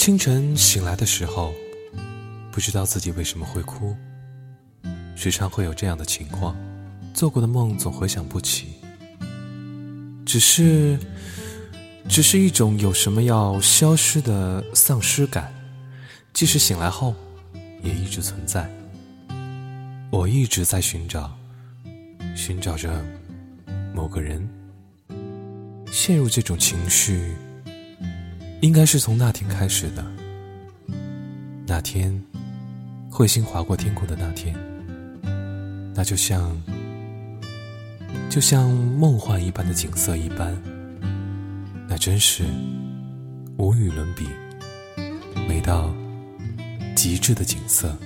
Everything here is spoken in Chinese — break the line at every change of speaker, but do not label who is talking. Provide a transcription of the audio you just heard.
清晨醒来的时候，不知道自己为什么会哭，时常会有这样的情况，做过的梦总回想不起，只是，只是一种有什么要消失的丧失感，即使醒来后，也一直存在。我一直在寻找，寻找着某个人。陷入这种情绪，应该是从那天开始的。那天，彗星划过天空的那天，那就像，就像梦幻一般的景色一般，那真是无与伦比，美到极致的景色。